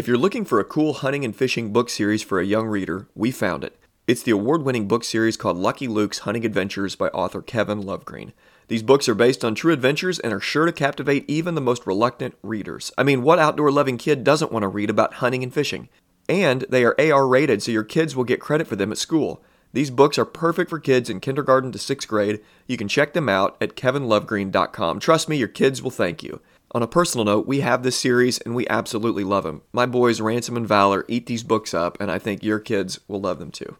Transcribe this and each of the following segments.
If you're looking for a cool hunting and fishing book series for a young reader, we found it. It's the award winning book series called Lucky Luke's Hunting Adventures by author Kevin Lovegreen. These books are based on true adventures and are sure to captivate even the most reluctant readers. I mean, what outdoor loving kid doesn't want to read about hunting and fishing? And they are AR rated, so your kids will get credit for them at school. These books are perfect for kids in kindergarten to sixth grade. You can check them out at kevinlovegreen.com. Trust me, your kids will thank you. On a personal note, we have this series and we absolutely love them. My boys, Ransom and Valor, eat these books up, and I think your kids will love them too.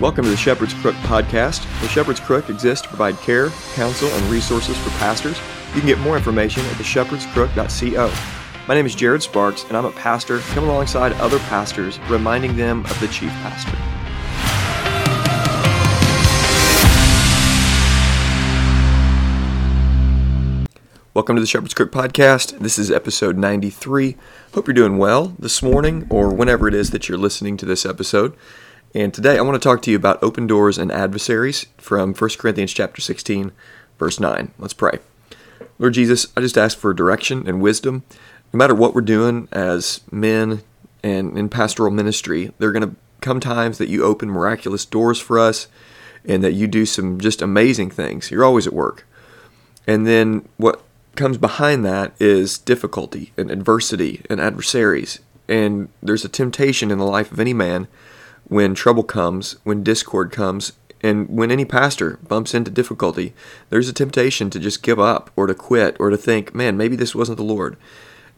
Welcome to the Shepherd's Crook podcast. The Shepherd's Crook exists to provide care, counsel, and resources for pastors. You can get more information at theshepherdscrook.co. My name is Jared Sparks, and I'm a pastor coming alongside other pastors, reminding them of the chief pastor. Welcome to the Shepherd's Crook podcast. This is episode 93. Hope you're doing well this morning or whenever it is that you're listening to this episode. And today I want to talk to you about open doors and adversaries from 1 Corinthians chapter 16, verse 9. Let's pray. Lord Jesus, I just ask for direction and wisdom. No matter what we're doing as men and in pastoral ministry, there are going to come times that you open miraculous doors for us and that you do some just amazing things. You're always at work. And then what comes behind that is difficulty and adversity and adversaries. And there's a temptation in the life of any man when trouble comes, when discord comes, and when any pastor bumps into difficulty, there's a temptation to just give up or to quit or to think, man, maybe this wasn't the Lord.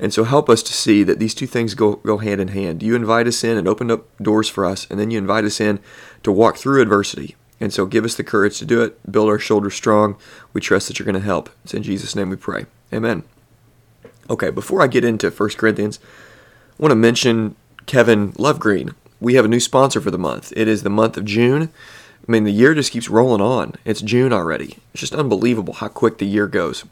And so help us to see that these two things go, go hand in hand. You invite us in and open up doors for us, and then you invite us in to walk through adversity. And so give us the courage to do it, build our shoulders strong. We trust that you're going to help. It's in Jesus' name we pray. Amen. Okay, before I get into 1 Corinthians, I want to mention Kevin Lovegreen we have a new sponsor for the month. It is the month of June. I mean, the year just keeps rolling on. It's June already. It's just unbelievable how quick the year goes.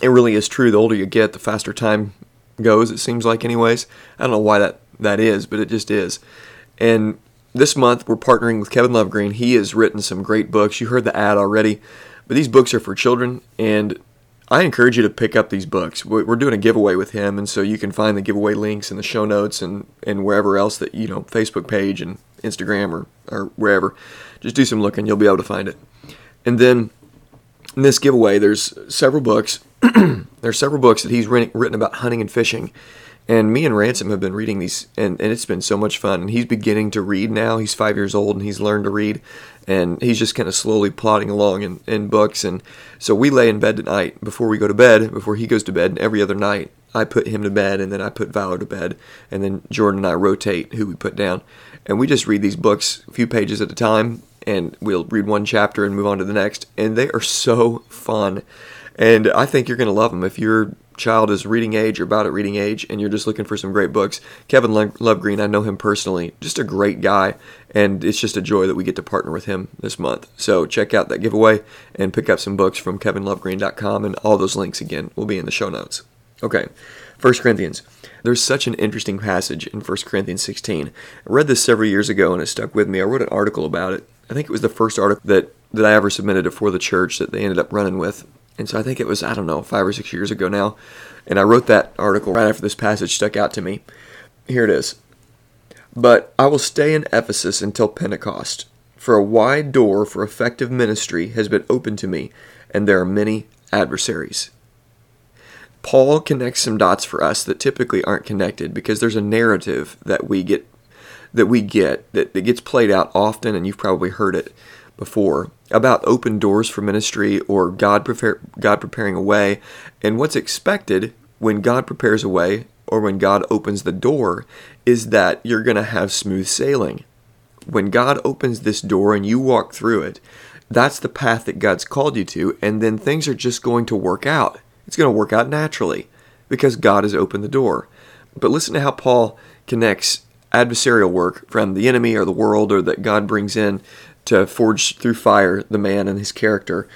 It really is true. The older you get, the faster time goes, it seems like, anyways. I don't know why that, that is, but it just is. And this month, we're partnering with Kevin Lovegreen. He has written some great books. You heard the ad already, but these books are for children, and I encourage you to pick up these books. We're doing a giveaway with him, and so you can find the giveaway links in the show notes and, and wherever else that, you know, Facebook page and Instagram or, or wherever. Just do some looking, you'll be able to find it. And then in this giveaway, there's several books. there's several books that he's written about hunting and fishing. And me and Ransom have been reading these, and, and it's been so much fun. And he's beginning to read now. He's five years old, and he's learned to read. And he's just kind of slowly plodding along in, in books. And so we lay in bed at night before we go to bed, before he goes to bed, and every other night I put him to bed, and then I put Valor to bed. And then Jordan and I rotate who we put down. And we just read these books a few pages at a time, and we'll read one chapter and move on to the next. And they are so fun. And I think you're going to love them if you're child is reading age or about at reading age and you're just looking for some great books, Kevin Lovegreen, I know him personally, just a great guy, and it's just a joy that we get to partner with him this month. So check out that giveaway and pick up some books from kevinlovegreen.com, and all those links again will be in the show notes. Okay, 1 Corinthians. There's such an interesting passage in 1 Corinthians 16. I read this several years ago and it stuck with me. I wrote an article about it. I think it was the first article that, that I ever submitted for the church that they ended up running with and so I think it was, I don't know, five or six years ago now. And I wrote that article right after this passage stuck out to me. Here it is. But I will stay in Ephesus until Pentecost, for a wide door for effective ministry has been opened to me, and there are many adversaries. Paul connects some dots for us that typically aren't connected because there's a narrative that we get that we get that, that gets played out often and you've probably heard it before about open doors for ministry or God prepare, God preparing a way and what's expected when God prepares a way or when God opens the door is that you're going to have smooth sailing. When God opens this door and you walk through it, that's the path that God's called you to and then things are just going to work out. It's going to work out naturally because God has opened the door. But listen to how Paul connects adversarial work from the enemy or the world or that God brings in to forge through fire the man and his character.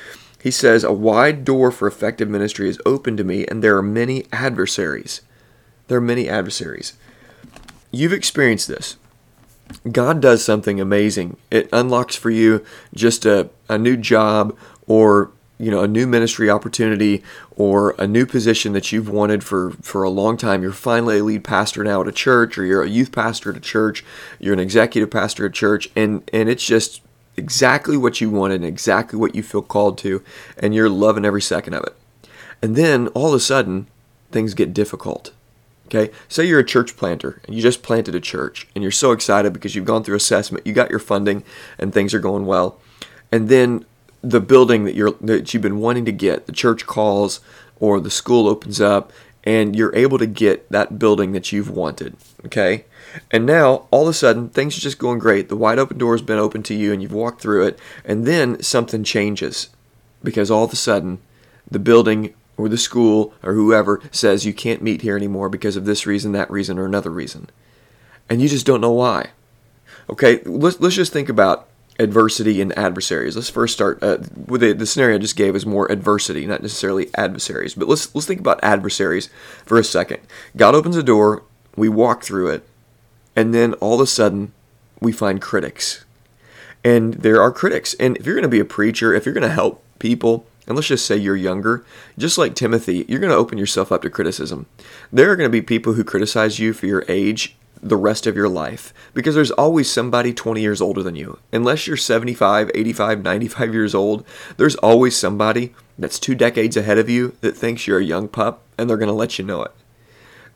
He says, A wide door for effective ministry is open to me, and there are many adversaries. There are many adversaries. You've experienced this. God does something amazing. It unlocks for you just a, a new job or you know a new ministry opportunity or a new position that you've wanted for for a long time you're finally a lead pastor now at a church or you're a youth pastor at a church you're an executive pastor at a church and and it's just exactly what you wanted and exactly what you feel called to and you're loving every second of it and then all of a sudden things get difficult Okay, say you're a church planter and you just planted a church and you're so excited because you've gone through assessment, you got your funding, and things are going well. And then the building that you're that you've been wanting to get, the church calls or the school opens up, and you're able to get that building that you've wanted. Okay, and now all of a sudden things are just going great. The wide open door has been open to you, and you've walked through it, and then something changes because all of a sudden the building or the school or whoever says you can't meet here anymore because of this reason, that reason, or another reason. And you just don't know why. Okay, let's, let's just think about adversity and adversaries. Let's first start uh, with the, the scenario I just gave is more adversity, not necessarily adversaries. But let's let's think about adversaries for a second. God opens a door, we walk through it, and then all of a sudden we find critics. And there are critics. And if you're going to be a preacher, if you're going to help people, and let's just say you're younger, just like Timothy, you're going to open yourself up to criticism. There are going to be people who criticize you for your age the rest of your life because there's always somebody 20 years older than you. Unless you're 75, 85, 95 years old, there's always somebody that's two decades ahead of you that thinks you're a young pup and they're going to let you know it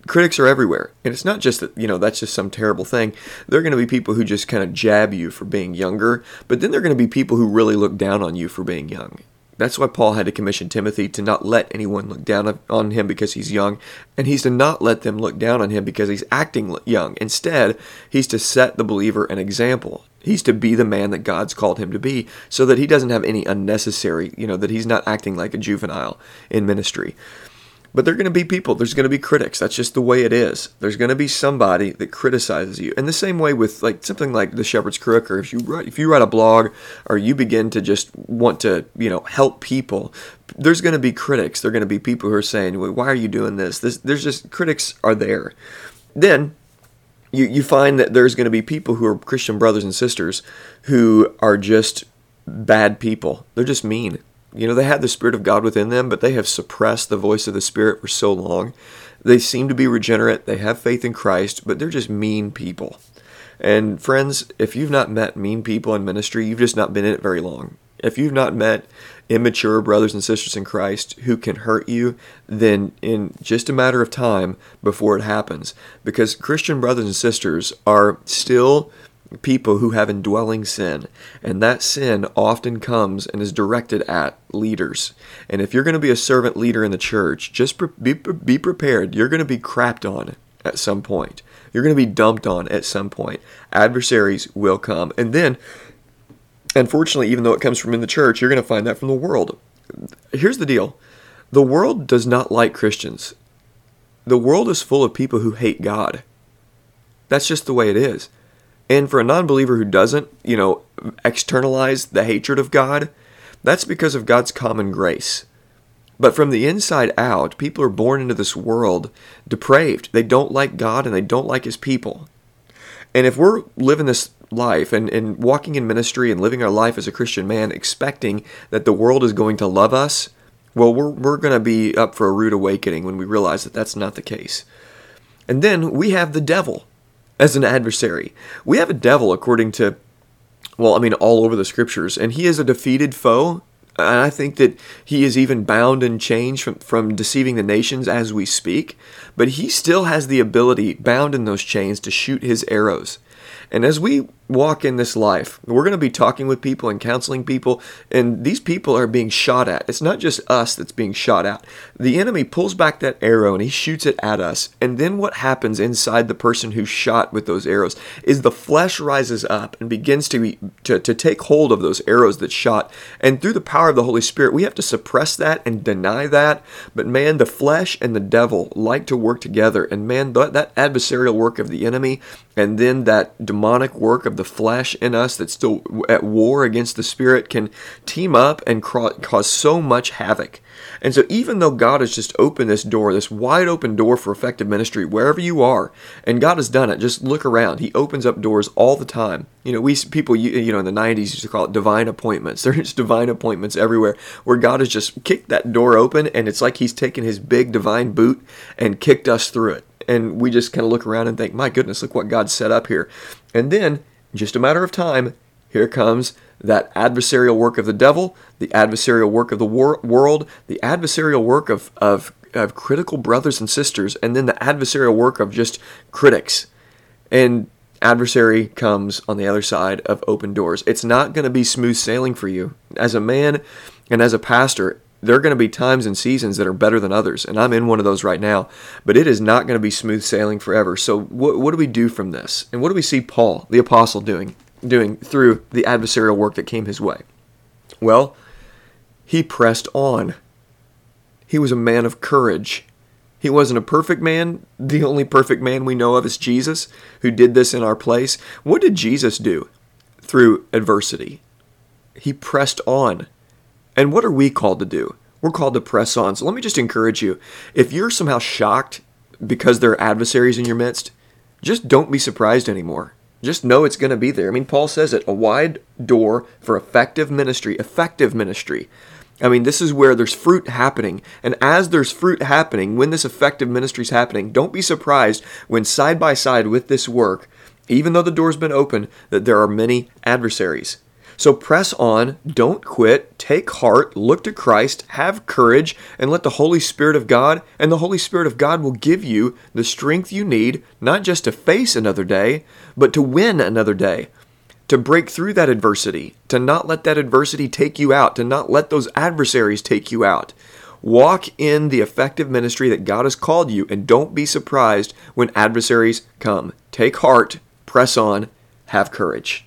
critics are everywhere. And it's not just that, you know, that's just some terrible thing. There are going to be people who just kind of jab you for being younger, but then there are going to be people who really look down on you for being young. That's why Paul had to commission Timothy to not let anyone look down on him because he's young, and he's to not let them look down on him because he's acting young. Instead, he's to set the believer an example. He's to be the man that God's called him to be so that he doesn't have any unnecessary, you know, that he's not acting like a juvenile in ministry. But there are going to be people, there's going to be critics. That's just the way it is. There's going to be somebody that criticizes you. And the same way with like something like the Shepherd's Crook or if you write if you write a blog or you begin to just want to, you know, help people, there's going to be critics. There're going to be people who are saying, well, "Why are you doing this?" This there's just critics are there. Then you, you find that there's going to be people who are Christian brothers and sisters who are just bad people. They're just mean. You know, they have the Spirit of God within them, but they have suppressed the voice of the Spirit for so long. They seem to be regenerate, they have faith in Christ, but they're just mean people. And friends, if you've not met mean people in ministry, you've just not been in it very long. If you've not met immature brothers and sisters in Christ who can hurt you, then in just a matter of time before it happens. Because Christian brothers and sisters are still people who have indwelling sin. And that sin often comes and is directed at leaders. And if you're going to be a servant leader in the church, just be, be prepared. You're going to be crapped on at some point. You're going to be dumped on at some point. Adversaries will come. And then, unfortunately, even though it comes from in the church, you're going to find that from the world. Here's the deal the world does not like Christians, the world is full of people who hate God. That's just the way it is. And for a non believer who doesn't, you know, externalize the hatred of God, that's because of God's common grace. But from the inside out, people are born into this world depraved. They don't like God and they don't like His people. And if we're living this life and, and walking in ministry and living our life as a Christian man, expecting that the world is going to love us, well, we're, we're going to be up for a rude awakening when we realize that that's not the case. And then we have the devil as an adversary. We have a devil, according to, well, I mean, all over the scriptures, and he is a defeated foe. And I think that he is even bound and chained from, from deceiving the nations as we speak. But he still has the ability, bound in those chains, to shoot his arrows. And as we walk in this life, we're going to be talking with people and counseling people, and these people are being shot at. It's not just us that's being shot at. The enemy pulls back that arrow and he shoots it at us. And then what happens inside the person who's shot with those arrows is the flesh rises up and begins to, be, to, to take hold of those arrows that shot. And through the power of the Holy Spirit, we have to suppress that and deny that. But man, the flesh and the devil like to work together. And man, that, that adversarial work of the enemy and then that demonic demonic work of the flesh in us that's still at war against the spirit can team up and cause so much havoc. And so, even though God has just opened this door, this wide open door for effective ministry, wherever you are, and God has done it, just look around. He opens up doors all the time. You know, we people, you know, in the 90s used to call it divine appointments. There's divine appointments everywhere where God has just kicked that door open, and it's like He's taken His big divine boot and kicked us through it. And we just kind of look around and think, my goodness, look what God set up here. And then, just a matter of time, here comes that adversarial work of the devil, the adversarial work of the wor- world, the adversarial work of, of, of critical brothers and sisters, and then the adversarial work of just critics. And adversary comes on the other side of open doors. It's not going to be smooth sailing for you. As a man and as a pastor, there are going to be times and seasons that are better than others, and I'm in one of those right now. But it is not going to be smooth sailing forever. So, what, what do we do from this? And what do we see Paul, the apostle, doing? doing through the adversarial work that came his way? Well, he pressed on. He was a man of courage. He wasn't a perfect man. The only perfect man we know of is Jesus, who did this in our place. What did Jesus do through adversity? He pressed on. And what are we called to do? We're called to press on. So let me just encourage you if you're somehow shocked because there are adversaries in your midst, just don't be surprised anymore. Just know it's going to be there. I mean, Paul says it a wide door for effective ministry, effective ministry. I mean, this is where there's fruit happening. And as there's fruit happening, when this effective ministry is happening, don't be surprised when side by side with this work, even though the door's been open, that there are many adversaries. So press on, don't quit, take heart, look to Christ, have courage, and let the Holy Spirit of God and the Holy Spirit of God will give you the strength you need, not just to face another day, but to win another day. To break through that adversity, to not let that adversity take you out, to not let those adversaries take you out. Walk in the effective ministry that God has called you, and don't be surprised when adversaries come. Take heart, press on, have courage.